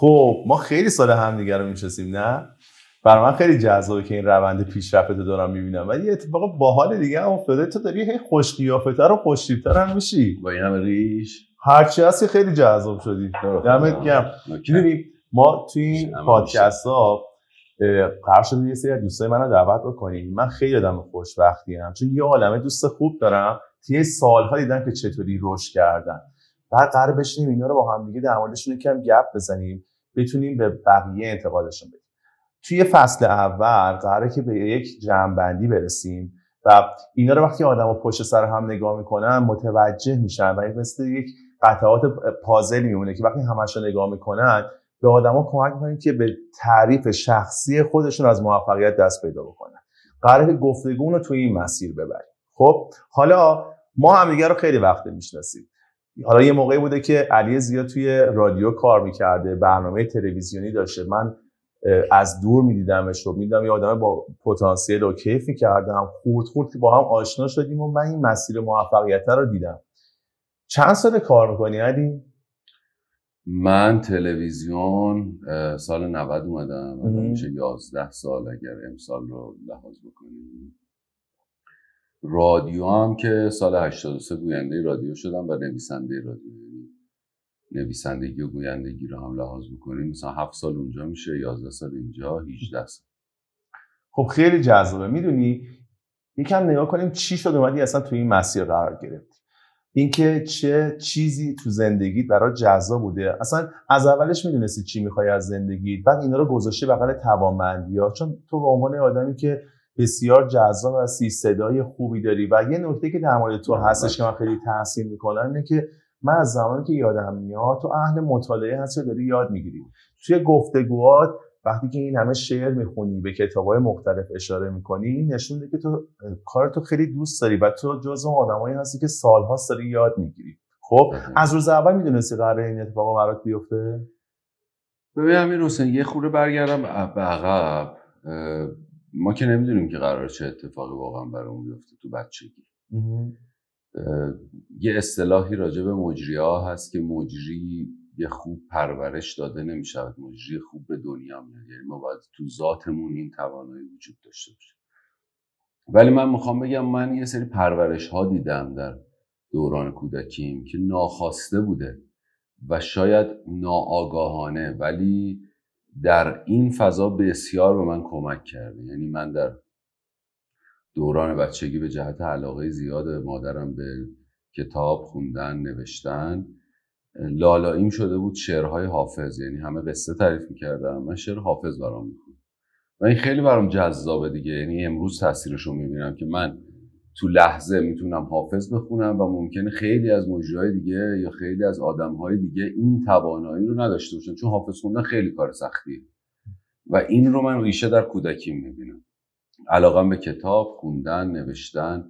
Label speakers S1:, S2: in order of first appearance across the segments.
S1: خب ما خیلی سال همدیگه رو می‌شناسیم نه؟ برای من خیلی جذابه که این روند پیشرفت رو دارم می‌بینم. ولی اتفاق باحال دیگه هم افتاده تو داری هی خوش قیافتر و خوش هم میشی.
S2: با این همه ریش؟
S1: هرچی هستی خیلی جذاب شدی. دمت گرم. می‌دونی ما توی این پادکست ها قرار شده یه سری دوستای منو دعوت بکنیم. من خیلی آدم خوشبختی ام چون یه عالمه دوست خوب دارم. که سالها دیدم که چطوری رشد کردن. بعد قرار بشینیم اینا رو با هم دیگه در موردشون یکم گپ بزنیم بتونیم به بقیه انتقادشون بدیم. توی فصل اول قراره که به یک جمعبندی برسیم و اینا رو وقتی آدم پشت سر هم نگاه می‌کنن متوجه میشن و مثل یک قطعات پازل میمونه که وقتی همش رو نگاه می‌کنن به آدما کمک می‌کنن که به تعریف شخصی خودشون از موفقیت دست پیدا بکنن. قراره که گفتگو رو توی این مسیر ببریم. خب حالا ما همدیگه رو خیلی وقت می‌شناسیم حالا یه موقعی بوده که علی زیاد توی رادیو کار می‌کرده برنامه تلویزیونی داشته. من از دور میدیدمش رو. می‌دیدم یه آدم با پتانسیل و کیفی کردم خورد خورد که با هم آشنا شدیم و من این مسیر موفقیت رو دیدم. چند سال کار می‌کنی علی؟
S2: من تلویزیون سال 90 اومدم. میشه 11 سال اگر امسال رو لحاظ بکنیم رادیو هم که سال 83 گوینده رادیو شدم و نویسنده رادیو. یعنی نویسندگی و گویندگی رو هم لحاظ بکنیم مثلا 7 سال اونجا میشه 11 سال اینجا 18 سال.
S1: خب خیلی جذابه. می‌دونی؟ یکم نگاه کنیم چی شد اومدی اصلا تو این مسیر قرار گرفت اینکه چه چیزی تو زندگیت برای جذاب بوده. اصلا از اولش می‌دونستی چی می‌خوای از زندگی بعد اینا رو گذاشته بغل توانمندی ها. چون تو به عنوان آدمی که بسیار جذاب هستی صدای خوبی داری. و یه نکته که در مورد تو هستش که من خیلی تحسین می‌کنم اینه که من از زمانی که یادم میاد تو اهل مطالعه هستی داری یاد می‌گیری. توی گفتگوات وقتی که این همه شعر می‌خونی به کتابهای مختلف اشاره می‌کنی این نشون میده که تو کار تو خیلی دوست داری و تو جز اون آدمایی هستی که سالها داری یاد می‌گیری. خب از روز اول می‌دونستی قرار این اتفاق برات بیفته؟
S2: ببین امیر حسین یه خوره برگردم به عقب. ما که نمی‌دونیم که قرار چه اتفاقی واقعا برامون بیفته تو بچگی. یه اصطلاحی راجع به مجری ها هست که مجری یه خوب پرورش داده نمی‌شود. مجری خوب به دنیا میاد. یعنی ما باید تو ذاتمون این توانایی وجود داشته باشه. ولی من می‌خوام بگم من یه سری پرورش ها دیدم در دوران کودکیم که ناخواسته بوده و شاید ناآگاهانه. ولی در این فضا بسیار به من کمک کرده. یعنی من در دوران بچگی به جهت علاقه زیاد مادرم به کتاب خوندن نوشتن لالاییم شده بود شعرهای حافظ. یعنی همه قصه تعریف می‌کردم من شعر حافظ برام می‌خوند. و این خیلی برام جذابه دیگه. یعنی امروز تاثیرش رو می‌بینم که من تو لحظه می‌تونم حافظ بخونم و ممکنه خیلی از مجریهای دیگه یا خیلی از آدمهای دیگه این توانایی رو نداشته باشن چون حافظ خوندن خیلی کار سختیه. و این رو من ریشه در کودکی می‌بینم. علاقم به کتاب خوندن نوشتن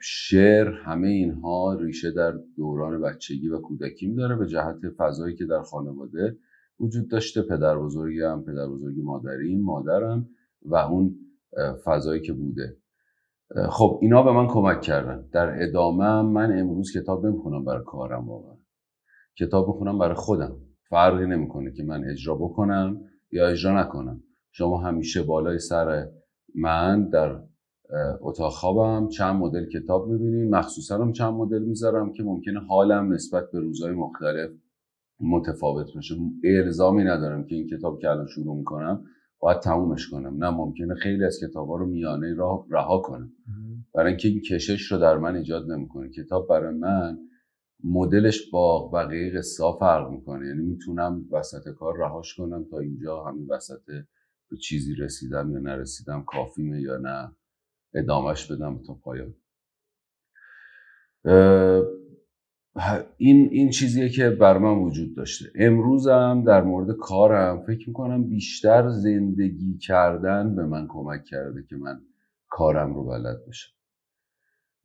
S2: شعر همه اینها ریشه در دوران بچگی و کودکیم داره. به جهت فضایی که در خانواده وجود داشته پدر بزرگم پدر بزرگ مادریم مادرم و اون فضایی که بوده. خب اینا به من کمک کردن. در ادامه من امروز کتاب نمی‌خونم برای کارم واقعا. کتاب می‌خونم برای خودم. فرقی نمی‌کنه که من اجرا بکنم یا اجرا نکنم. شما همیشه بالای سر من در اتاق خوابم چند مدل کتاب می‌بینیم مخصوصا هم چند مدل می‌ذارم که ممکنه حالم نسبت به روزهای مختلف متفاوت باشه. الزامی ندارم که این کتاب که الان شروع می‌کنم باید تمومش کنم. نه ممکنه خیلی از کتاب ها رو میانه راه رها کنم. برای اینکه این کشش رو در من ایجاد نمی‌کنه. کتاب برای من مدلش با بقیه قصه فرق می‌کنه. یعنی می‌تونم وسط کار رهاش کنم تا اینجا همین وسط به چیزی رسیدم یا نرسیدم کافیمه یا نه ادامهش بدم تا پایان. این این چیزیه که بر من وجود داشته. امروزم در مورد کارم فکر می‌کنم بیشتر زندگی کردن به من کمک کرده که من کارم رو بلد بشم.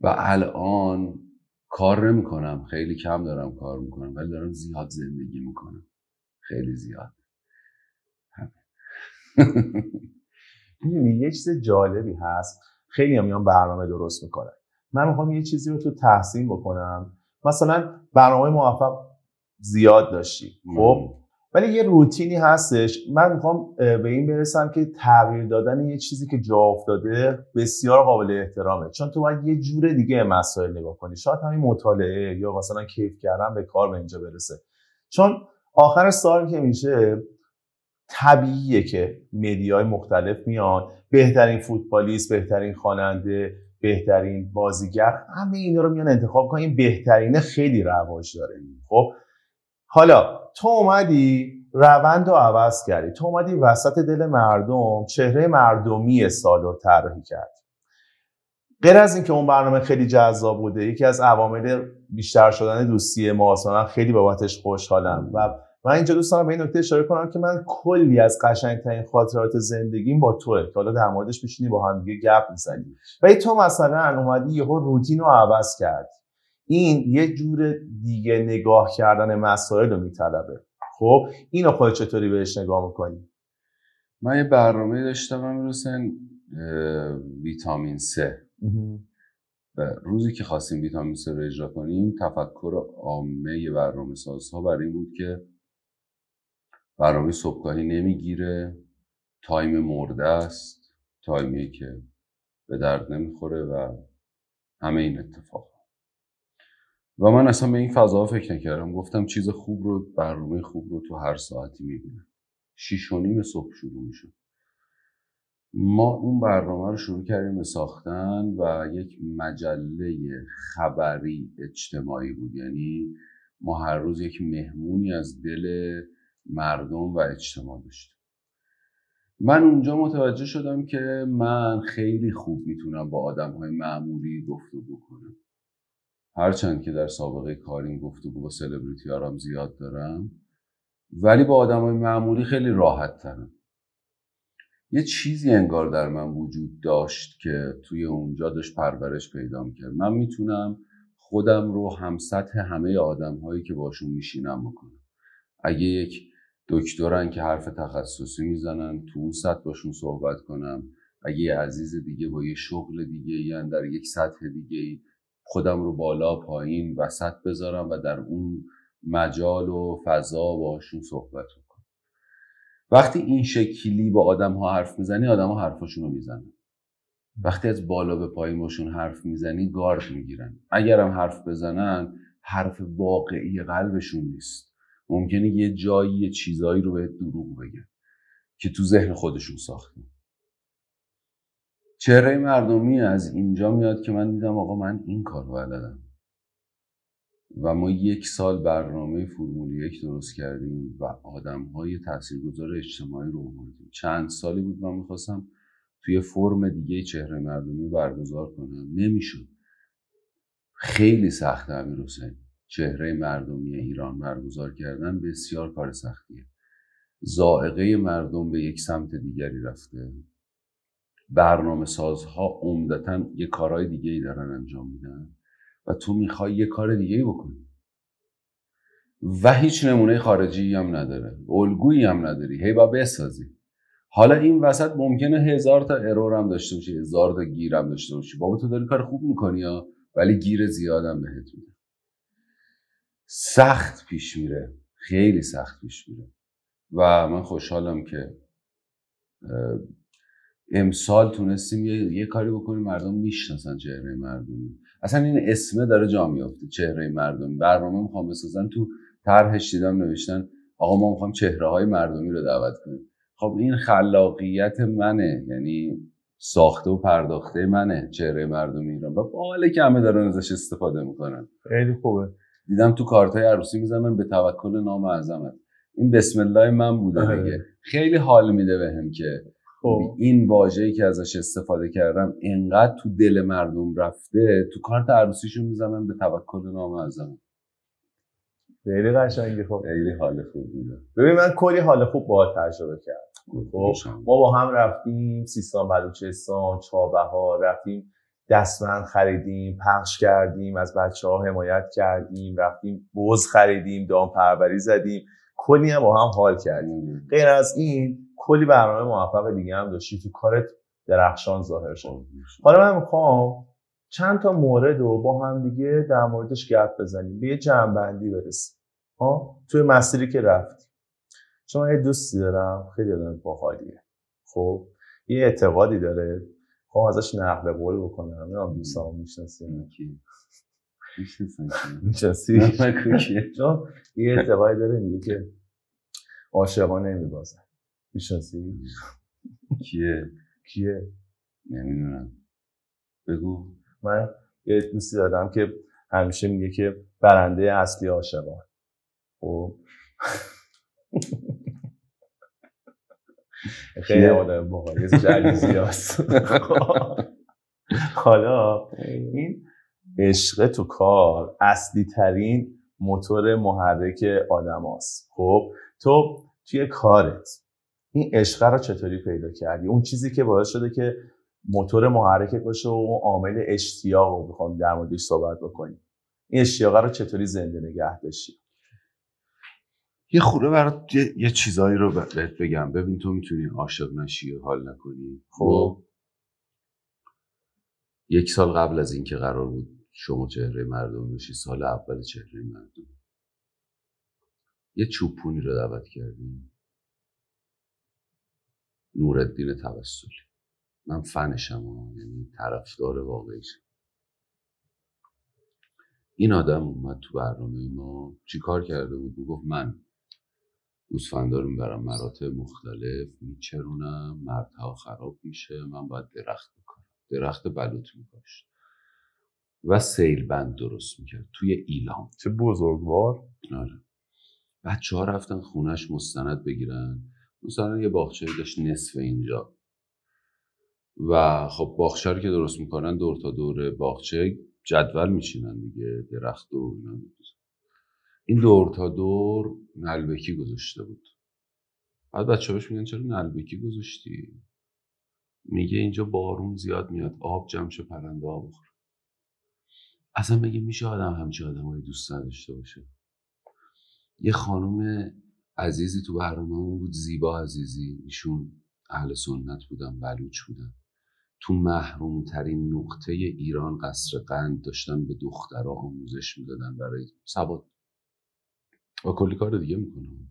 S2: و الان کار نمی‌کنم. خیلی کم دارم کار می‌کنم ولی دارم زیاد زندگی می‌کنم. خیلی زیاد.
S1: یه چیز جالبی هست. خیلی هم میان برنامه درست می‌کنن من می‌خوام یه چیزی رو تو تحسین بکنم. مثلا برنامه موفق زیاد داشتی خب؟ ولی یه روتینی هستش. من می‌خوام به این برسم که تغییر دادن یه چیزی که جا افتاده بسیار قابل احترامه. چون تو باید یه جور دیگه مسائل نگاه کنی. شاید همین مطالعه یا مثلا کیف کردن به کار به اینجا برسه. چون آخر سال که میشه طبیعیه که مدیای مختلف میان. بهترین فوتبالیست بهترین خواننده بهترین بازیگر. همه اینا رو میان انتخاب کنن. این بهترینه خیلی رواج داره. خب حالا تو اومدی روند رو عوض کردی. تو اومدی وسط دل مردم چهره مردمی سال رو طراحی کردی غیر از اینکه اون برنامه خیلی جذاب بوده یکی از عوامل بیشتر شدن دوستی ما خیلی بابتش خوشحالم. و من اینجا دوست دارم به این نکته اشاره کنم که من کلی از قشنگترین خاطرات زندگیم با توه که حالا در موردش میشینی با هم دیگه گپ می‌زنی. و تو مثلا اومدی یهو روتین رو عوض کرد. این یه جور دیگه نگاه کردن مسائل رو میطلبه. خب اینو خود چطوری بهش نگاه می‌کنی؟
S2: من یه برنامه داشتم من ویتامین C و روزی که خواستیم ویتامین C رو اجرا کنیم تفکر عامه برنامه سازها برای این بود که برنامه صبحگاهی نمی‌گیره. تایم مرده است. تایمی که به درد نمی‌خوره و همه این اتفاق و من اصلا به این فضا فکر نکردم. گفتم چیز خوب رو برنامه خوب رو تو هر ساعتی می‌بینم. شیش و نیم صبح شروع میشه ما اون برنامه رو شروع کردیم ساختن و یک مجله خبری اجتماعی بود. یعنی ما هر روز یک مهمونی از دل مردم و اجتماع داشتیم من اونجا متوجه شدم که من خیلی خوب می‌تونم با آدم های معمولی گفتگو کنم. هرچند که در سابقه کاریم گفتگو با سلبریتی هارم زیاد دارم ولی با آدم های معمولی خیلی راحت ترم. یه چیزی انگار در من وجود داشت که توی اونجا داشت پرورش پیدا می‌کرد. من می‌تونم خودم رو هم سطح همه آدم هایی که باشون میشینم بکنم. اگه یک دکترن که حرف تخصصی می‌زنن تو اون سطح باشون صحبت کنم. اگه یه عزیز دیگه با یه شغل دیگه ای در یک سطح دیگه خودم رو بالا پایین وسط بذارم و در اون مجال و فضا باشون صحبت کنم وقتی این شکلی با آدم ها حرف می‌زنی آدم ها حرفاشون رو می‌زنن. وقتی از بالا به پایین باشون حرف می‌زنی گارد می‌گیرن. اگرم حرف بزنن حرف واقعی قلبشون نیست. ممکنه یه جایی یه چیزایی رو به دروغ بگن که تو ذهن خودشون ساختن چهره مردمی از اینجا میاد که من دیدم آقا من این کار بلدم. و ما یک سال برنامه فرمول یک درست کردیم و آدم های تاثیرگذار اجتماعی رو آوردیم. چند سالی بود من می‌خواستم توی فرم دیگه چهره مردمی برگزار کنم. نمی‌شد. خیلی سخت امیر حسین. چهره مردمی ایران برگزار کردن بسیار کار سختیه. زائقه مردم به یک سمت دیگری رفته. برنامه سازها عمدتا یه کارهای دیگه ای دارن انجام میدن و تو می‌خوای یه کار دیگه بکنی. و هیچ نمونه خارجی هم نداره. الگویی هم نداری. هی با بسازی. حالا این وسط ممکنه هزار تا ارور هم داشته باشی هزار تا گیر هم داشته باشی. بابا تو داری کار خوب می‌کنی یا ولی گیر زیادم بهت میده سخت پیش میره. خیلی سخت پیش میره. و من خوشحالم که امسال تونستیم یه, یه کاری بکنیم مردم می‌شناسن چهره مردمی اصلا این اسمه داره جا میافته چهره مردمی برنامه می‌خوام بسازن تو طرحش دیدم نوشتن آقا ما می‌خوام چهره های مردمی رو دعوت کنیم. خب این خلاقیت منه یعنی ساخته و پرداخته منه چهره مردمی ایران و باله که همه دارن ازش استفاده می‌کنن.
S1: خیلی خوبه.
S2: دیدم تو کارتای عروسی می‌زنن به توکل نام اعظمت. این بسم الله من بوده دیگه خیلی حال میده بهم که خب. این واژه‌ای که ازش استفاده کردم انقدر تو دل مردم رفته تو کارت عروسیشون می‌زنن به توکل نام اعظم
S1: خیلی قشنگی خب.
S2: خیلی حال خوب بوده
S1: ببین من کلی حال خوب با تجربه کردم. خب ما با هم رفتیم سیستان بلوچستان چابهار رفتیم. دستمند خریدیم پخش کردیم از بچه ها حمایت کردیم رفتیم بز خریدیم دام پروری زدیم. کلی هم با هم حال کردیم. غیر از این کلی برنامه موفق دیگه هم داشتی. تو کارت درخشان ظاهر شد. حالا من می‌خوام چند تا مورد رو با هم دیگه در موردش گپ بزنیم. به یه جنبندی برسیم. ها؟ توی مسیری که رفتی. چون یه دوستی دارم. خیلی آدم باحالیه. خب؟ یه اعتقادی داره. خب ازش نقل قول بکنم. نمی‌دونم دوستامو می‌شناسی؟ می‌شناسی چون یه اعتقادی داره میگه که عاشقا نمیبازن. می‌شناسی؟
S2: کیه؟
S1: کیه؟
S2: نمی‌دونم. بگو.
S1: من یه دوستی دارم که همیشه میگه که برنده اصلی عاشقان خب. خیلی آدم باحالی جلیزی هست حالا این عشق تو کار اصلی ترین موتور محرک آدم هست. خب تو توی کارت این عشق رو چطوری پیدا کردی؟ اون چیزی که باعث شده که موتور محرکت باشه و عامل اشتیاق رو بخوام در موردش صحبت بکنیم. این اشتیاق رو چطوری زنده نگه داشتی؟
S2: یه خوره برات یه, یه چیزایی رو بهت بگم. ببین تو می‌تونی عاشق نشی و حال نکنی. خب؟ یک سال قبل از اینکه قرار بود شما چهره مردم بشی سال اول چهره مردم. یه چوپونی رو دعوت کردیم نوردین توسلی من فنشم یعنی طرفدار واقعیشم این آدم اومد تو برنامه ما. چیکار کرده بود؟ می‌گفت من گوسفندا رو می‌برم مراتع مختلف میچرونم مردها خراب میشه من باید درخت بکنم درخت بلوط میکاشت. و سیل بند درست می‌کرد توی ایلام.
S1: چه بزرگوار.
S2: آره. بچه ها رفتن خونش مستند بگیرن. مثلا یه باغچه داشت نصف اینجا. و خب باغچه رو که درست می‌کنن دور تا دور باغچه جدول میشینن دیگه درخت و اینا. این دور تا دور نلبکی گذاشته بود. بعد بچه بهش میگن چرا نلبکی گذاشتی؟ میگه اینجا بارون زیاد میاد آب جمع پرنده ها بخوره اصلا مگه میشه آدم همچه آدم دوست نداشته باشه؟ یه خانم عزیزی تو برنامه بود زیبا عزیزی. ایشون اهل سنت بودن بلوچ بودن. تو محروم ترین نقطه ایران قصر قند داشتن به دخترها آموزش می‌دادن برای سواد. و کلی کار دیگه می‌کنم.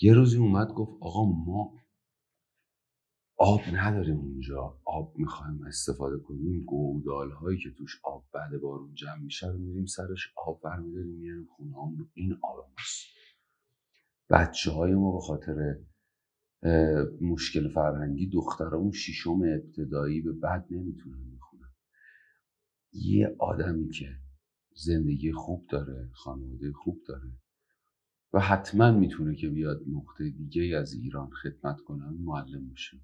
S2: یه روزی اومد گفت آقا ما آب نداریم اونجا آب می‌خوایم استفاده کنیم. گودال هایی که توش آب بعد بارون جمع میشه رو میریم سرش آب برمیداریم میاریم خونه هم این آب ماست بچه های ما به خاطر مشکل فرهنگی دخترامون شیشم ابتدایی به بعد نمی‌تونن بخونن. یه آدمی که زندگی خوب داره خانواده خوب داره و حتما می‌تونه که بیاد نقطه دیگه از ایران خدمت کنه معلم باشه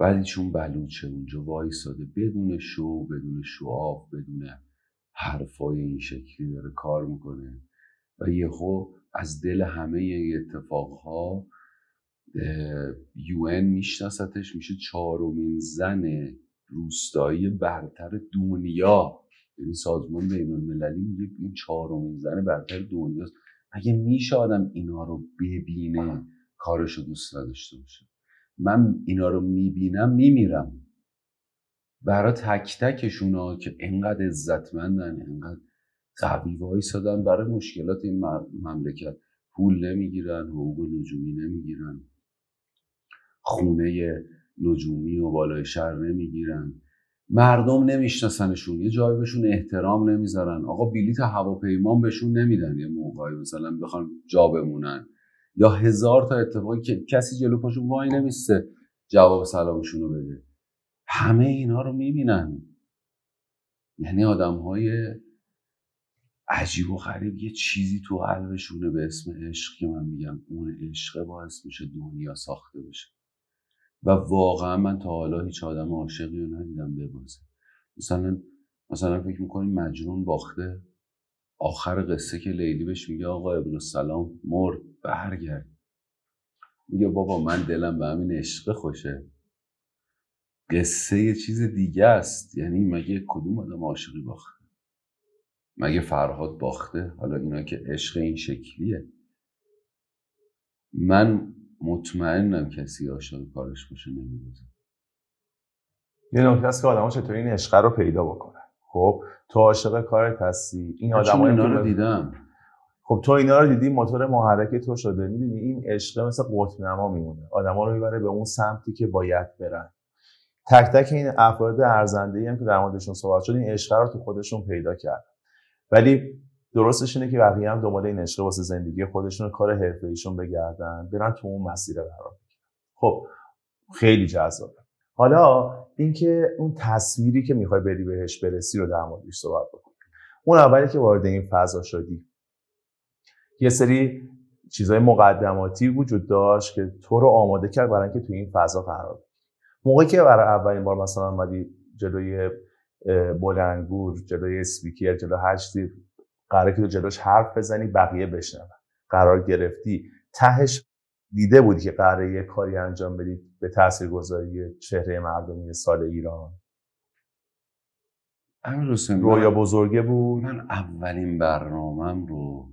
S2: ولی چون بلوچه اونجا وایساده بدون شو بدون شعاف بدون حرفای این شکلی داره کار می‌کنه و یهو از دل همه اتفاقها یو این میشناستش میشه چهارمین زن روستایی برتر دنیا. یعنی سازمان بین المللی میگه این چهارمین زن برتر دنیاست. اگه میشه آدم اینا رو ببینه کارش رو دوست نداشته باشه. من اینا رو می‌بینم میمیرم. برای تک تکشون ها که انقدر عزتمندن انقدر قوی وایسادن برای مشکلات این مملکت. پول نمی‌گیرن حقوق نجومی نمی‌گیرن. خونه نجومی و بالای شهر نمی‌گیرن. مردم نمیشناسنشون یه جایی بهشون احترام نمی‌ذارن. آقا بلیت هواپیما بهشون نمیدن یه موقعی مثلا بخوان جا بمونن. یا هزار تا اتفاقی که کسی جلو پاشون وای نمیسته جواب سلامشون رو بده. همه اینا رو می‌بینن. یعنی آدم های عجیب و غریب یه چیزی تو قلبشونه به اسم عشق که من میگم. اون عشق باعث میشه دنیا ساخته بشه. و واقعا من تا حالا هیچ آدم عاشقی رو ندیدم ببازه مثلا مثلا فکر می‌کنیم مجنون باخته؟ آخر قصه که لیلی بهش میگه آقا ابن السلام مرد برگرد. میگه بابا من دلم به همین عشق خوشه. قصه یه چیز دیگه است. یعنی مگه کدوم آدم عاشقی باخته؟ مگه فرهاد باخته؟ حالا اینا که عشق این شکلیه. من مطمئنم کسی عاشق کارش باشه نمیبازه
S1: یه نکته است که آدم چطوری این عشق رو پیدا بکنن؟ خب تو عاشق کارت هستی این آدم
S2: اینا رو دیدم.
S1: خب تو اینا رو دیدی موتور محرک تو شده. می‌دونی این عشق مثل قطب نما میمونه. آدما رو می‌بره به اون سمتی که باید برن. تک تک این افراد ارزنده هم که در موردشون صحبت شد این عشق رو تو خودشون پیدا کرد ولی درستش اینه که بقیه هم دنبال این عشق واسه زندگی خودشون کار حرفه ایشون بگردن برن تو اون مسیر قرار خب خیلی جذابه. حالا اینکه اون تصویری که می‌خوای بری بهش برسی رو در موردش صحبت بکنیم اون اولی که وارد این فضا شدی. یه سری چیزای مقدماتی وجود داشت که تو رو آماده کرد برای اینکه تو این فضا قرار بگیری. موقعی که برای اولین بار مثلا اومدی جلوی بلنگور جلوی اسپیکر جلو هر چیزی قرار که تو جلوش حرف بزنی بقیه بشنون. قرار گرفتی. تهش دیده بودی که قراره یه کاری انجام بدی به تاثیرگذاری چهره مردمی سال ایران؟
S2: امیر حسین
S1: رویا بزرگه بود؟
S2: من اولین برنامهم رو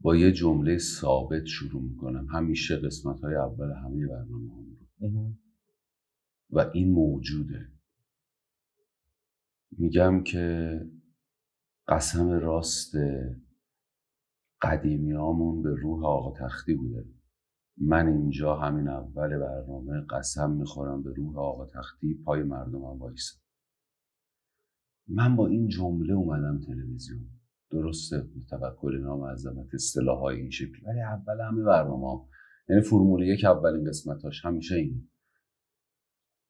S2: با یه جمله ثابت شروع می‌کنم. همیشه قسمت های اول همه برنامه هم رو و این موجوده. میگم که قسم راست قدیمیامون به روح آقا تختی بوده. من اینجا همین اول برنامه قسم می‌خورم به روح آقا تختی پای مردمم وایسم من با این جمله اومدم تلویزیون. درسته توکل نام عظمت اصطلاح های این شکل. ولی اول همه برنامه یعنی فرمول یک اولین قسمتاش همیشه اینه.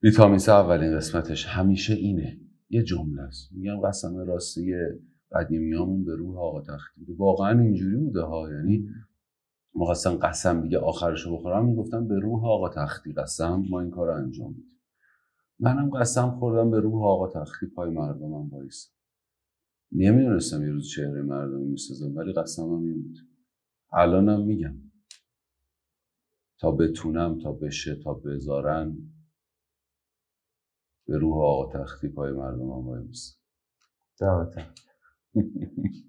S2: ویتامین اولین قسمتش همیشه اینه. یه جمله است. میگم قسم راستی قدیمیامون به روح آقا تختی بوده. واقعا اینجوری بوده ها. یعنی مخواستن قسم دیگه آخرشو بخورم می‌گفتم به روح آقا تختی قسم ما این کار انجام میدیم. منم قسم خوردم به روح آقا تختی پای مردمم وایس نمی‌دونستم یه روز چهره مردم می‌سازم ولی قسمم این بود. الانم میگم. تا بتونم تا بشه تا بذارن به روح آقا تختی پای مردمم وایس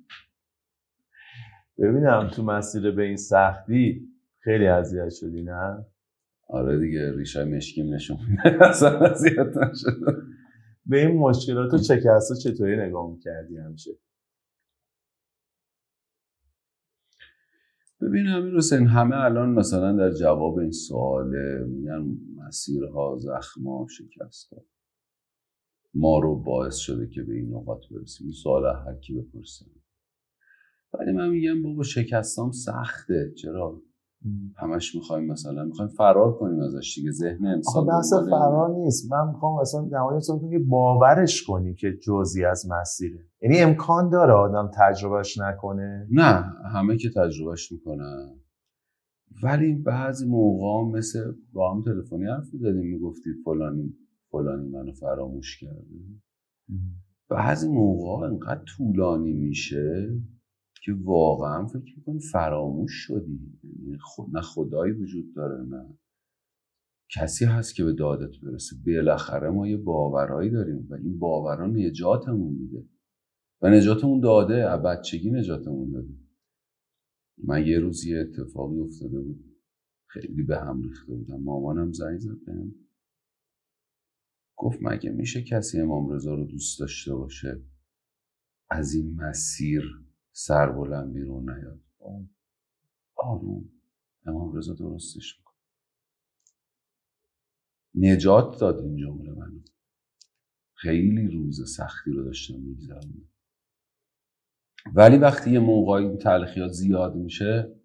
S1: ببینم تو مسیر به این سختی خیلی اذیت شدی نه؟
S2: آره دیگه ریشه مشکیم نشون اصلا اذیت نشد
S1: به این مشکلات و چکستا چطوری نگاه می‌کردی همیشه؟
S2: ببین همین حسین همه الان مثلا در جواب این سوال میگن مسیرها زخما شکستا ما رو باعث شده که به این نقاط برسیم. این سوال هر کی بپرسه. ولی من میگم بابا شکستام سخته. چرا؟ همش می‌خوایم مثلا می‌خوایم فرار کنیم ازش دیگه. ذهن انسان
S1: بحث فرار نیست. من می‌خوام مثلا نمایش که باورش کنی که جزی از مسیره. یعنی امکان داره آدم تجربهش نکنه؟
S2: نه همه که تجربهش می‌کنن ولی بعضی موقع مثل با هم تلفنی حرف می‌زدیم می‌گفتی فلانی فلانی منو فراموش کرده. بعضی موقع انقدر طولانی میشه که واقعا فکر می‌کنی فراموش شدی. یعنی خود نه خدایی وجود داره نه کسی هست که به دادت برسه. بالاخره ما یه باورهایی داریم و این باورها نجاتمون میده. و نجاتمون داده. از بچگی نجاتمون داده. من یه روز یه اتفاقی افتاده بود. خیلی به هم ریخته بودم مامانم زنگ زد بهم. گفت مگه میشه کسی امام رضا رو دوست داشته باشه از این مسیر سر بلند بیرون نیاد آروم. امام رضا درستش میکن نجات داد این جمله منو. خیلی روز سختی رو داشتم میگذرم ولی وقتی یه موقعی این تلخیات زیاد میشه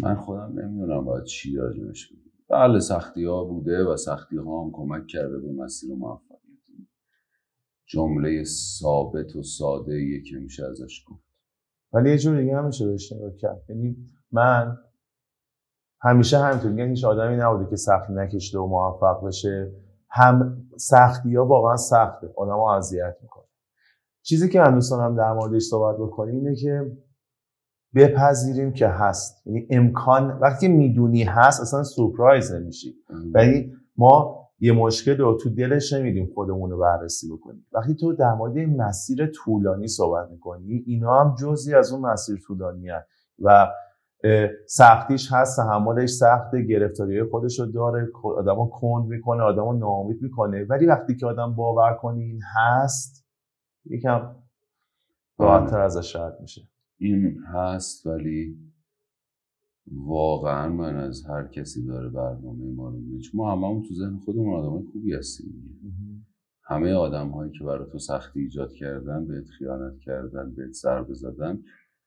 S2: من خودم نمی‌دونم باید چی راجبش بگم. بله سختی ها بوده و سختی ها هم کمک کرده به مسیر موفقیت. جمله ثابت و ساده که میشه ازش گفت.
S1: ولی یه جور دیگه هم میشه بهش نگاه کرد. یعنی من همیشه همینطور میگن هیچ آدمی نبوده که سختی نکشته و موفق بشه. هم سختی ها واقعا سخته. آدم اذیت می‌کنه چیزی که من دوست دارم در موردش صحبت بکنیم اینه که بپذیریم که هست. یعنی امکان وقتی می‌دونی هست اصلا سورپرایز نمیشی. ولی ما یه مشکل رو تو دلش نمیدیم خودمون رو بررسی بکنیم. وقتی تو در مورد این مسیر طولانی صحبت می‌کنی اینا هم جزی از اون مسیر طولانی هست و سختیش هست تحملش سخت گرفتاری خودش رو داره آدمو کند می‌کنه آدمو ناامید می‌کنه. ولی وقتی که آدم باور کنه این هست یکم راحتتر ازش رد میشه.
S2: این هست ولی واقعا من از هر کسی داره برنامه ما رو میگه ما هممون تو ذهن خودمون آدمای خوبی هستیم همه آدم هایی که برای تو سختی ایجاد کردن بهت خیانت کردن بهت ضربه زدن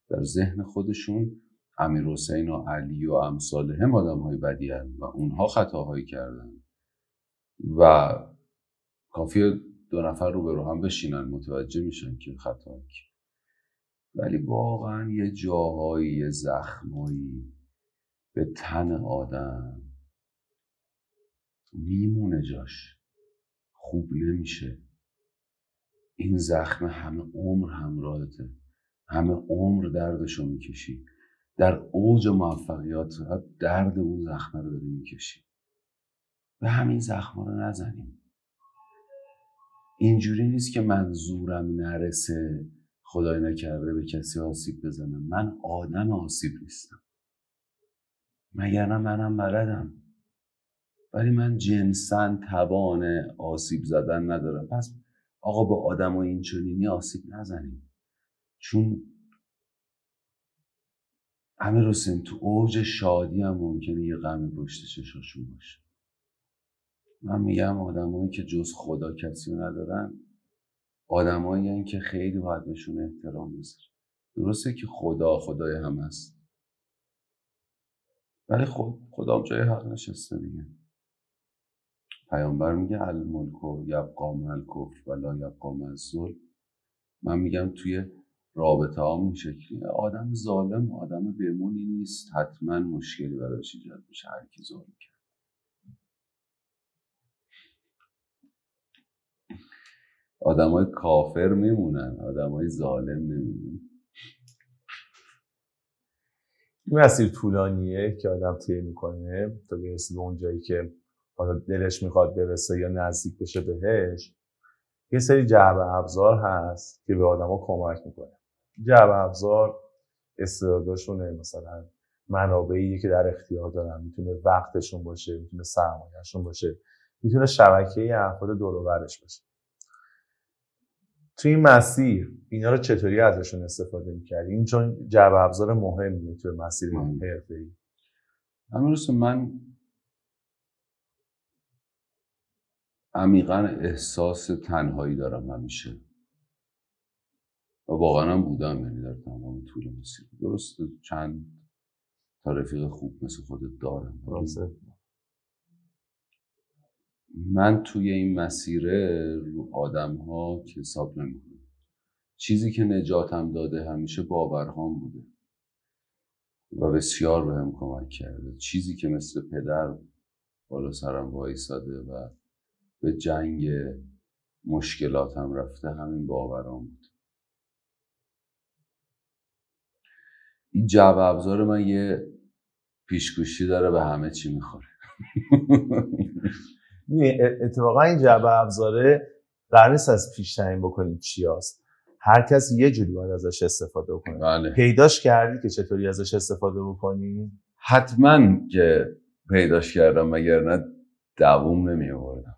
S2: در ذهن خودشون امیر حسین و علی و امثال هم آدم های بدی هن و اونها خطاهایی کردن. و کافی دو نفر رو به رو هم بشینن متوجه میشن که خطا ولی واقعا یه جاهایی زخمایی به تن آدم میمونه جاش. خوب نمیشه. این زخم همه عمر همراهته. همه عمر دردشو می‌کشی. در اوج موفقیات درد اون زخمه رو داری می‌کشی. به همین زخم رو نزنیم. اینجوری نیست که منظورم نرسه. خدای نکرده به کسی آسیب بزنم من آدم آسیب نیستم. مگر نه منم بلدم ولی من جنسا توان آسیب زدن ندارم. پس آقا با آدم و این چنینی آسیب نزنیم. چون همه حسین تو اوج شادی هم ممکنه یه غمی پشت چشاشون باشه. من میگم آدمایی که جز خدا کسی ندارن آدمایی که خیلی باید بهشون احترام بذاره درسته که خدا خدای هم هست ولی خود خدا جای حق نشسته دیگه. پیامبر میگه الملک و یبقا الکفر و لا یبقا ظلم من میگم توی رابطه ها این شکلی. آدم ظالم آدم بمونی نیست. حتما مشکلی براش ایجاد میشه. هر کی ظلم کرد. آدمای کافر میمونن آدمای ظالم نمیمونن.
S1: این مسیر طولانیه که آدم طی می‌کنه تا برسه به اون جایی که حالا دلش می‌خواد برسه یا نزدیک بشه بهش. یه سری جعبه ابزار هست که به آدما کمک می‌کنه. جعبه ابزار استعدادشونه مثلا منابعی که در اختیار دارن. می‌تونه وقتشون باشه می‌تونه سرمایهشون باشه می‌تونه شبکه افراد دور باشه. تو این مسیر اینا رو چطوری ازشون استفاده می‌کردی؟ این چون جعب ابزار مهمیه تو مسیر حرفه ای
S2: همین من عمیقا احساس تنهایی دارم همیشه. و واقعا هم بودم یعنی در تمام طول مسیر. درست چند تا رفیق خوب مثل خودت دارم. من توی این مسیر رو آدم ها که حساب نمی‌کنم. چیزی که نجاتم داده همیشه باورهام بوده. و بسیار بهم کمک کرده. چیزی که مثل پدر بالا سرم وایساده و به جنگ مشکلاتم رفته همین باورام بود. این جو ابزار من یه پیشگوشی داره به همه چی می‌خوره.
S1: اتفاقا این جعبه ابزاره قرار نیست از پیش تعیین بکنیم چی هست. هر کس یه جوری باید ازش استفاده بکنه
S2: بله.
S1: پیداش کردی که چطوری ازش استفاده بکنی؟
S2: حتما که پیداش کردم مگر نه دووم نمی آوردم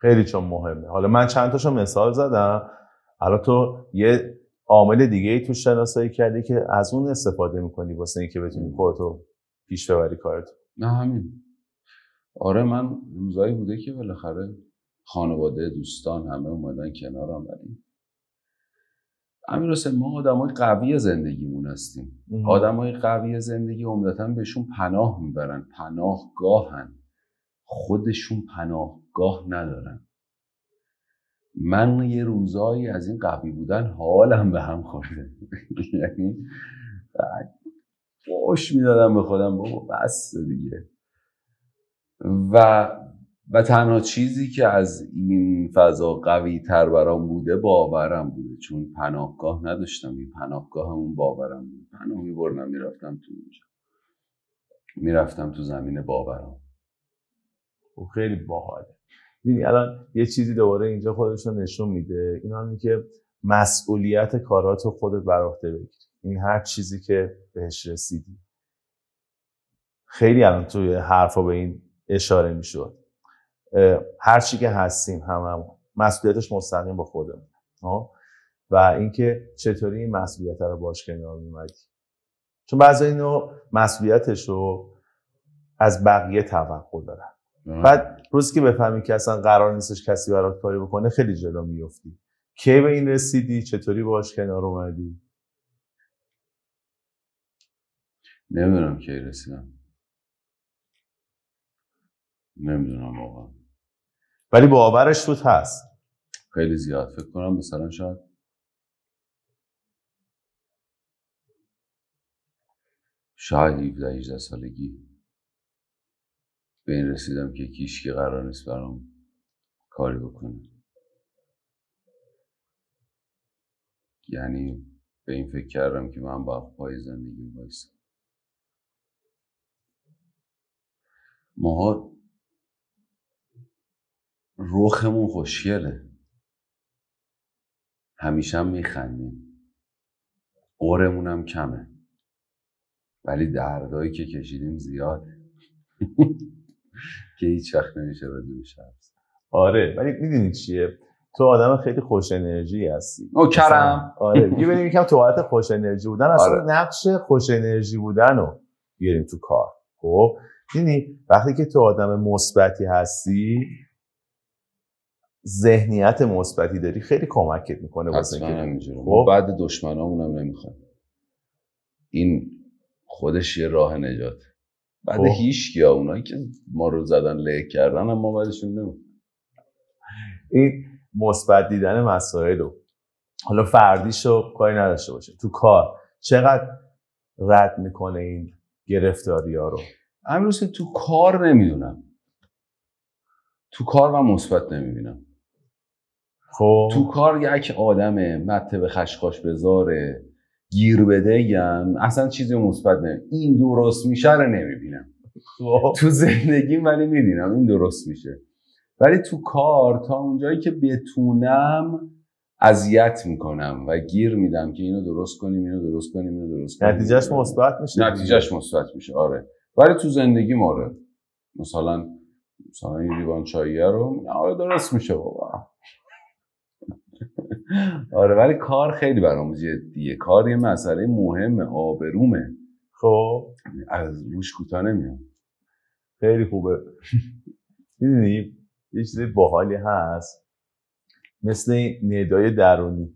S1: خیلی چون مهمه. حالا من چند تاشو مثال زدم. حالا تو یه عامل دیگه ای تو شناسایی کردی که از اون استفاده می‌کنی واسه اینکه بتونی خودتو پیش ببری کارتو.
S2: نه همین. آره من روزایی بوده که بالاخره خانواده دوستان همه اومدن کنارم ولی امیر حسین ما آدمای قوی زندگیمون هستیم. آدمای قوی زندگی عمدتا بهشون پناه می‌برن. پناهگاهن. خودشون پناهگاه ندارن. من یه روزایی از این قوی بودن حالم به هم خورده. یعنی فوش می‌دادم به خودم. بابا بس دیگه. و و تنها چیزی که از این فضا قوی تر برام بوده باورم بوده. چون پناهگاه نداشتم. این پناهگاه همون باورم بود. پناه میبردم می‌رفتم تو اونجا. می‌رفتم تو زمین باورم.
S1: و خب خیلی باحاله. دیدی الان یه چیزی دوباره اینجا خودشون نشون میده. این همین که مسئولیت کارات رو خودت بر عهده بگیری. این هر چیزی که بهش رسیدی. خیلی الان توی حرفا به این اشاره می‌شد. هر چی که هستیم هم, هم مسئولیتش مستقیم با خودمون و اینکه چطوری این مسئولیت رو باش کنار میمدی چون بعضی اینو مسئولیتش رو از بقیه توقع دارن. بعد روزی که بفهمی که اصلا قرار نیستش کسی برات کاری بکنه خیلی جلو میفتی کی به این رسیدی؟ چطوری باش کنار اومدی؟
S2: نمی‌دونم کی رسیدم. نمی‌دونم واقعا.
S1: ولی باورش توت هست.
S2: خیلی زیاد. فکر کنم مثلا شاید شاید 17 18 سالگی. به این رسیدم که کیشکی قرار نیست برام کاری بکنه. یعنی به این فکر کردم که من با پای زندگی بایستم ما روخمون خوشگله. همیشه هم میخندیم. قرمون هم کمه. ولی دردایی که کشیدیم زیاده که هیچ وقت نمیشه راجبش
S1: آره ولی می‌دونی چیه؟ تو آدم خیلی خوش انرژی هستی.
S2: او کرم.
S1: آره ببینیم یکم تو حالت خوش انرژی بودن اصلا آره. نقش خوش انرژی بودن رو بیاریم تو کار. خب یعنی وقتی که تو آدم مثبتی هستی ذهنیت مثبتی داری خیلی کمکت می‌کنه
S2: واسه خب؟ بعد دشمنامون هم نمی‌خوام این خودش یه راه نجات. بعد خب. هیچ کیا اونایی که ما رو زدن له کردن اما بعدشون نمی‌خوام
S1: این مثبت دیدن مسائل رو. حالا فردیشو کاری نداشته باشه. تو کار. چقدر رد می‌کنه این گرفتاری ها رو؟
S2: امروز تو کار نمی‌دونم. تو کار من مثبت نمی‌بینم. خب. تو کار یک آدمه مته به خشخاش بذاره گیر بده یم. اصلا چیزی مثبت نه این درست میشه رو نمی‌بینم. خب. تو زندگی ولی می‌بینم این درست میشه. ولی تو کار تا اونجایی که بتونم اذیت می‌کنم و گیر میدم که اینو درست کنیم اینو درست کنیم اینو درست کنیم.
S1: نتیجهش مثبت میشه
S2: نتیجهش مثبت میشه. آره. ولی تو زندگی ماره. مثلا مثلا این لیوان چاییه رو آره درست میشه بابا. آره ولی کار خیلی برام جدیه. کار یه مسئله مهمه آبرومه.
S1: خب.
S2: از روش کوتاه نمیام.
S1: خیلی خوبه. می‌دونی یه چیز باحالی هست. مثل ندای درونی.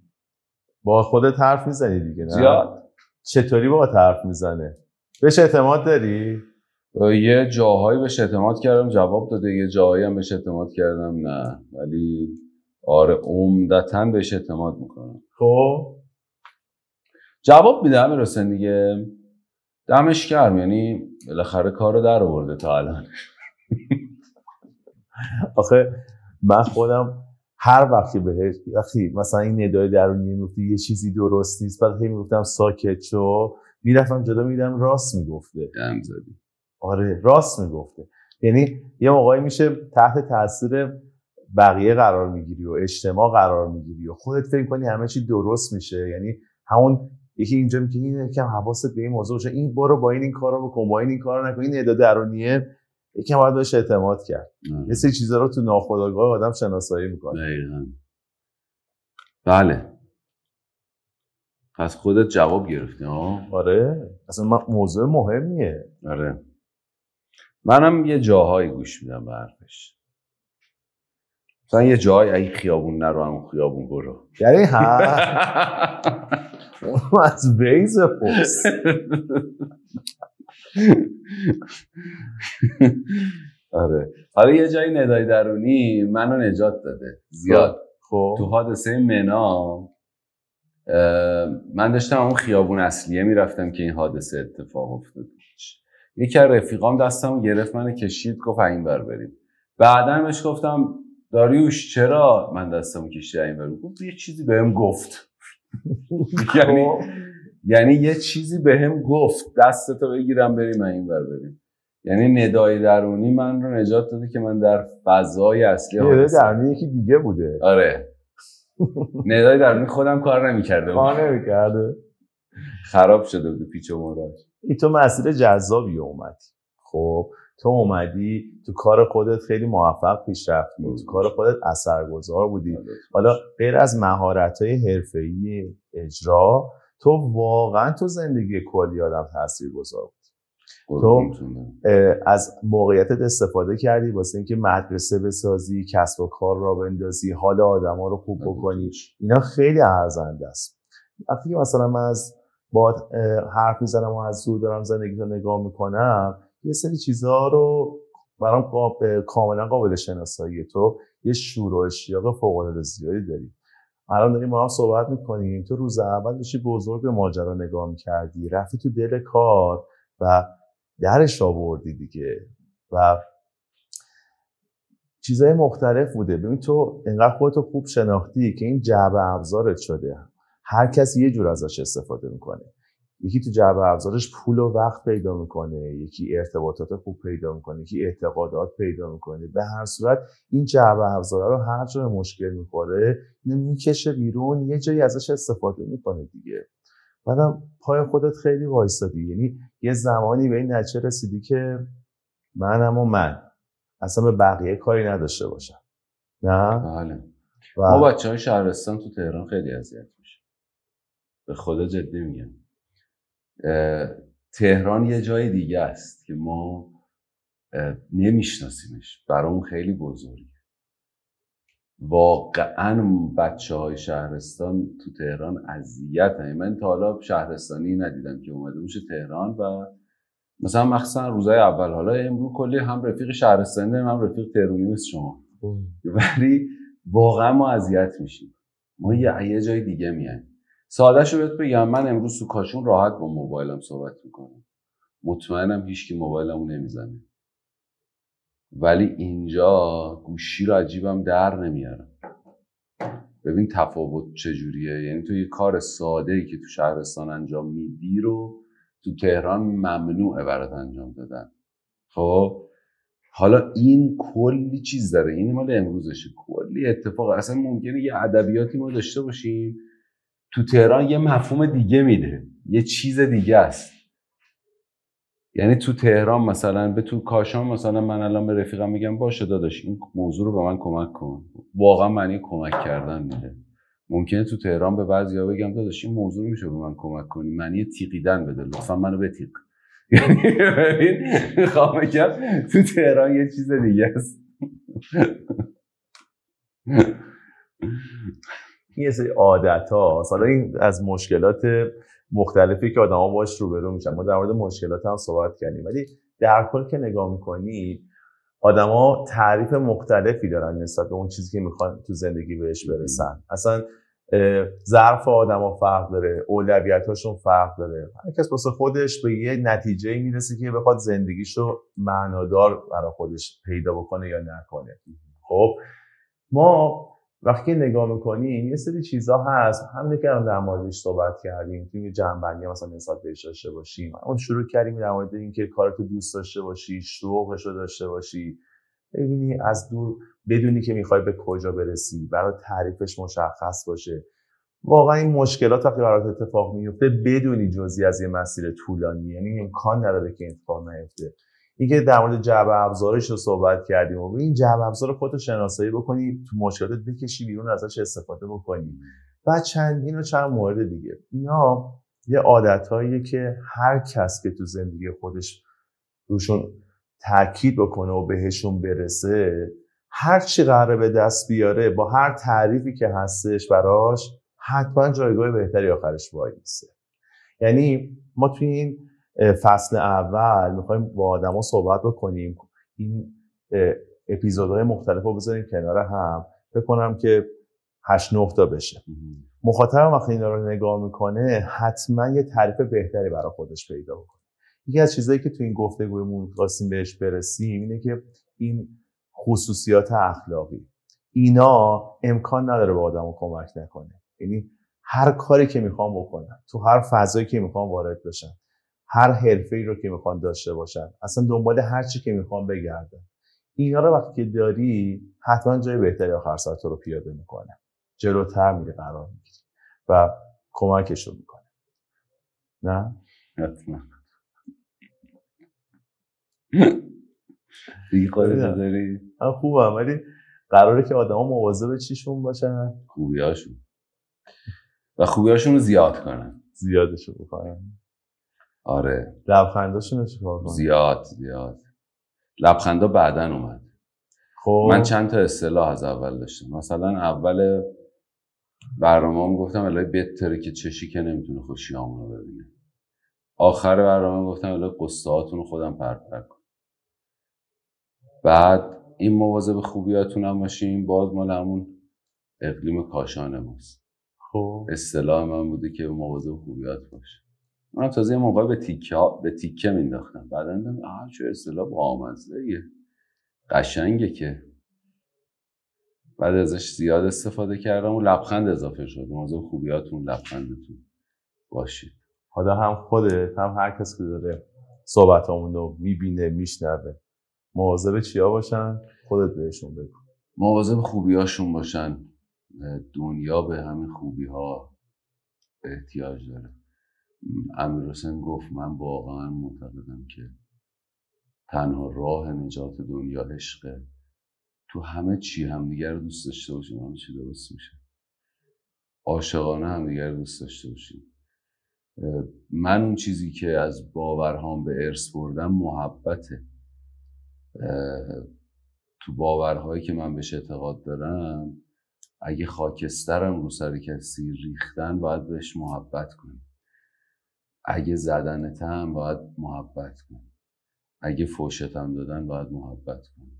S1: با خودت حرف می‌زنی دیگه نه؟
S2: زیاد.
S1: چطوری با حرف می‌زنه؟ بهش اعتماد داری؟
S2: یه جاهایی بهش اعتماد کردم جواب داده. یه جاهایی هم بهش اعتماد کردم نه. ولی آره عمدتا بهش اعتماد می‌کنم.
S1: خب.
S2: جواب میده همه رسن دیگه. دمش کرم یعنی بالاخره کار رو در آورده تا الان.
S1: آخه من خودم هر وقتی بهش وقتی مثلا این ندای درونی می‌گفتی یه چیزی درست نیست بعد هی می‌گفتم ساکت شو. می‌رفتم جدا میدم راست می‌گفته. آره راست می‌گفته. یعنی یه موقعی میشه تحت تاثیر بقیه قرار می‌گیری و اجتماع قرار می‌گیری و خودت فکر کنی همه چی درست میشه. یعنی همون یکی اینجا میگه این یکم حواست به این موضوع باشه. این برو با این این کارو بکن با این این کارو نکن. این ادا درونیه. یکم باید بهش اعتماد کرد. یه سری چیزا رو تو ناخودآگاه آدم شناسایی می‌کنه.
S2: دقیقاً. بله. پس خودت جواب گرفتی ها
S1: آره. اصلا موضوع مهمیه.
S2: آره. منم یه جاهایی گوش میدم به حرفش. مثلا یه جای ای خیابون نرو همون خیابون برو.
S1: یعنی ها؟ از بیز پوست
S2: آره. حالا یه جایی ندای درونی منو نجات داده. زیاد.
S1: خب.
S2: تو حادثه منا من داشتم اون خیابون اصلیه می‌رفتم که این حادثه اتفاق افتاد. یکی از رفیقام دستمو گرفت من کشید گفت این بر بریم. بعدا بهش گفتم داریوش چرا من دستمو کشید این بر گفت یه چیزی بهم گفت. یعنی خب. یعنی یه چیزی بهم گفت. دستتو بگیرم بریم این بر بریم. یعنی ندای درونی من رو نجات داده که من در فضای اصلی
S1: ندای درونی یکی دیگه بوده.
S2: آره. ندای درونی خودم کار نمی‌کرده
S1: کار نمی‌کرده.
S2: خراب شده بود پیچ و مراج
S1: این تو مسیر جذابی اومد. خب. تو اومدی تو کار خودت خیلی موفق پیش رفتی تو کار خودت اثرگذار بودی. حالا غیر از مهارت های حرفه‌ای اجرا تو واقعا تو زندگی کلی آدم تاثیرگذار بود تو از موقعیتت استفاده کردی واسه اینکه مدرسه بسازی کسب و کار را بندازی حال آدما رو خوب بکنی. اینا خیلی ارزنده است. وقتی مثلا من از با حرف می‌زنم و از زور دارم زندگی رو نگاه می‌کنم یه سری چیزها رو برام کاملا قابل شناسایی تو یه شور و اشتیاق فوق العاده زیادی داری الان داریم ما هم صحبت می‌کنیم. تو روز اول داشتی بزرگ به ماجرا نگاه می‌کردی رفتی تو دل کار و درش آوردی دیگه و چیزهای مختلف بوده. ببین تو انقدر خودتو خوب شناختی که این جعبه ابزارت شده. هر کسی یه جور ازش استفاده می‌کنه. یکی تو جعبه ابزارش پول و وقت پیدا می‌کنه یکی ارتباطات خوب پیدا می‌کنه یکی اعتقادات پیدا می‌کنه. به هر صورت این جعبه ابزارا رو هر جای مشکل می‌خوره می‌کشه بیرون یه جایی ازش استفاده می‌کنه دیگه. بعدم پای خودت خیلی وایستادی یعنی یه زمانی به این نتیجه رسیدی که منم و من اصلا به بقیه کاری نداشته باشم. نه؟
S2: بله. و... ما بچه های شهرستان تو تهران خیلی اذیت میشه به خدا جدی میگم. تهران یه جای دیگه است که ما نمیشناسیمش. برامون خیلی بزرگه. واقعا بچه های شهرستان تو تهران اذیت من تا حالا شهرستانی ندیدم که اومده باشه تهران و مثلا مخصوصا روزای اول. حالا امرو کلی هم رفیق شهرستانی هم رفیق تهرونی مثل شما. ولی واقعا ما اذیت میشیم. ما یه جای دیگه میایم. ساده شو بهت بگم من امروز تو کاشون راحت با موبایلم صحبت می‌کنم. مطمئنم هیچکی موبایلمو نمی‌زنه. ولی اینجا گوشی رو عجیبم در نمیارم. ببین تفاوت چجوریه؟ یعنی تو یه کار ساده ای که تو شهرستان انجام میدی رو تو تهران ممنوعه برات انجام دادن. خب؟ حالا این کلی چیز داره. این مال امروزشه. کلی اتفاق. اصلا ممکنه یه ادبیاتی ما داشته باشیم تو تهران یه مفهوم دیگه میده. یه چیز دیگه است. یعنی تو تهران مثلا به تو کاشان مثلا من الان به رفیقم میگم باشه داداش این موضوع رو به من کمک کن. واقعا معنی کمک کردن میده. ممکنه تو تهران به بعضیا بگم داداش این موضوع میشه به من کمک کنی. معنی تیقیدن بده. لطفا منو بتیق. یعنی بگم تو تهران یه چیز دیگه است.
S1: یه سری عادت ها حالا این از مشکلات مختلفی که آدما باش روبرو میشن. ما در مورد مشکلات هم صحبت کردیم. ولی در کل که نگاه می‌کنی آدما تعریف مختلفی دارن نسبت به اون چیزی که می‌خوان تو زندگی بهش برسن. اصلا ظرف آدما فرق داره اولویتاشون فرق داره. هر کس واسه خودش به یه نتیجه می‌رسه که بخواد زندگیشو معنادار برای خودش پیدا بکنه یا نکنه. خب ما وقتی نگاه می‌کنیم یه سری چیزها هست. همینه که در موردش صحبت کردیم. توی جنبندی مثلا نسبت بهش داشته باشیم. اون شروع کردیم در مورد اینکه کارتو دوست داشته باشی شوقش رو داشته باشی. ببینی از دور بدونی که می‌خوای به کجا برسی. برای تعریفش مشخص باشه. واقعا این مشکلات وقتی برات اتفاق میفته بدونی جزی از یه مسیر طولانی یعنی امکان نداره که اتفاق نیفته. اینکه در مورد جعبه ابزارش رو صحبت کردیم و این جعبه ابزار خودت شناسایی بکنی تو مشکلات بکشی بیرون ازش استفاده بکنی. و چندین و چند مورد دیگه. اینا یه عادتهاییه که هر کس که تو زندگی خودش روشون تاکید بکنه و بهشون برسه هر چی قراره به دست بیاره با هر تعریفی که هستش براش حتما جایگاه بهتری آخرش وای یعنی ما توی این فصل اول می‌خوایم با آدما صحبت بکنیم. این اپیزودهای مختلف رو بذاریم کنار هم. بکنم که هشت نه تا بشه. مخاطب وقتی اینا رو نگاه می‌کنه حتما یه تعریف بهتری برای خودش پیدا بکنه. یکی از چیزهایی که تو این گفتگومون خواستیم بهش برسیم اینه که این خصوصیات اخلاقی. اینا امکان نداره به آدمو کمک نکنه. یعنی هر کاری که می‌خوام بکنن تو هر فضایی که می‌خوام وارد بشن هر حرفه ای رو که می‌خوان داشته باشن. اصلا دنبال هر چی که می‌خوان بگردن. اینا رو وقتی که داری حتما جای بهتری آخر سر تو رو پیاده می‌کنه. جلوتر میره قرار می‌گیری. و کمکش رو می‌کنه. نه؟
S2: حتما. دیگه خودت داری
S1: خوبم ولی قراره که آدما مواظب چیشون باشن.
S2: خوبیاشون و خوبیاشون رو زیاد کنن.
S1: زیادشو بکنن
S2: آره.
S1: لبخنداشون چیکار
S2: زیاد زیاد. لبخندا بعدا اومد.
S1: خب.
S2: من چند تا اصطلاح از اول داشتم. مثلا اول برنامه گفتم الهی بهتره که چشی که نمی‌تونه خوشیامون رو ببینه. آخر برنامه گفتم الهی قصه رو خودم پرپر کن بعد این مواظب خوبیاتون هم باشین باز مال همون اقلیم کاشانه ماست.
S1: خب.
S2: اصطلاح من بوده که مواظب خوبیات باشه. من تازه موقع به تیکه به تیکه مینداختم بعدا دیدم آه چه اصطلاح با قشنگه که. بعد ازش زیاد استفاده کردم و لبخند اضافه شد. موضوع خوبیاتون لبخندتون. باشید.
S1: حالا هم خودت هم هر کس که داره صحبتامون رو می‌بینه میشنوه مواظب چیا باشن؟ خودت بهشون بگو.
S2: مواظب خوبیاشون باشن. دنیا به همین خوبی ها احتیاج داره. امیر حسین گفت من واقعا معتقدم که تنها راه نجات دنیا عشقه. تو همه چی همدیگر رو دوست داشته باشیم همه چی درست میشه. عاشقانه همدیگر رو دوست داشته باشیم. من اون چیزی که از باورهام به ارث بردم محبته. تو باورهایی که من بهش اعتقاد دارم اگه خاکسترم رو سر کسی ریختن باید بهش محبت کنی اگه زدنتم باید محبت کنی. اگه فوشتم دادن باید محبت کنی.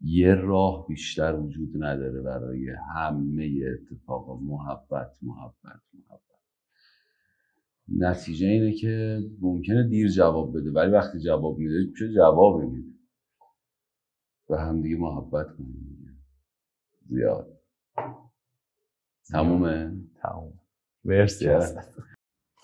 S2: یه راه بیشتر وجود نداره برای همه اتفاقا. محبت محبت محبت. نتیجه اینه که ممکنه دیر جواب بده ولی وقتی جواب میده چه جوابی میده؟ و همدیگه محبت کنیم زیاد. تمومه؟
S1: تموم. مرسی.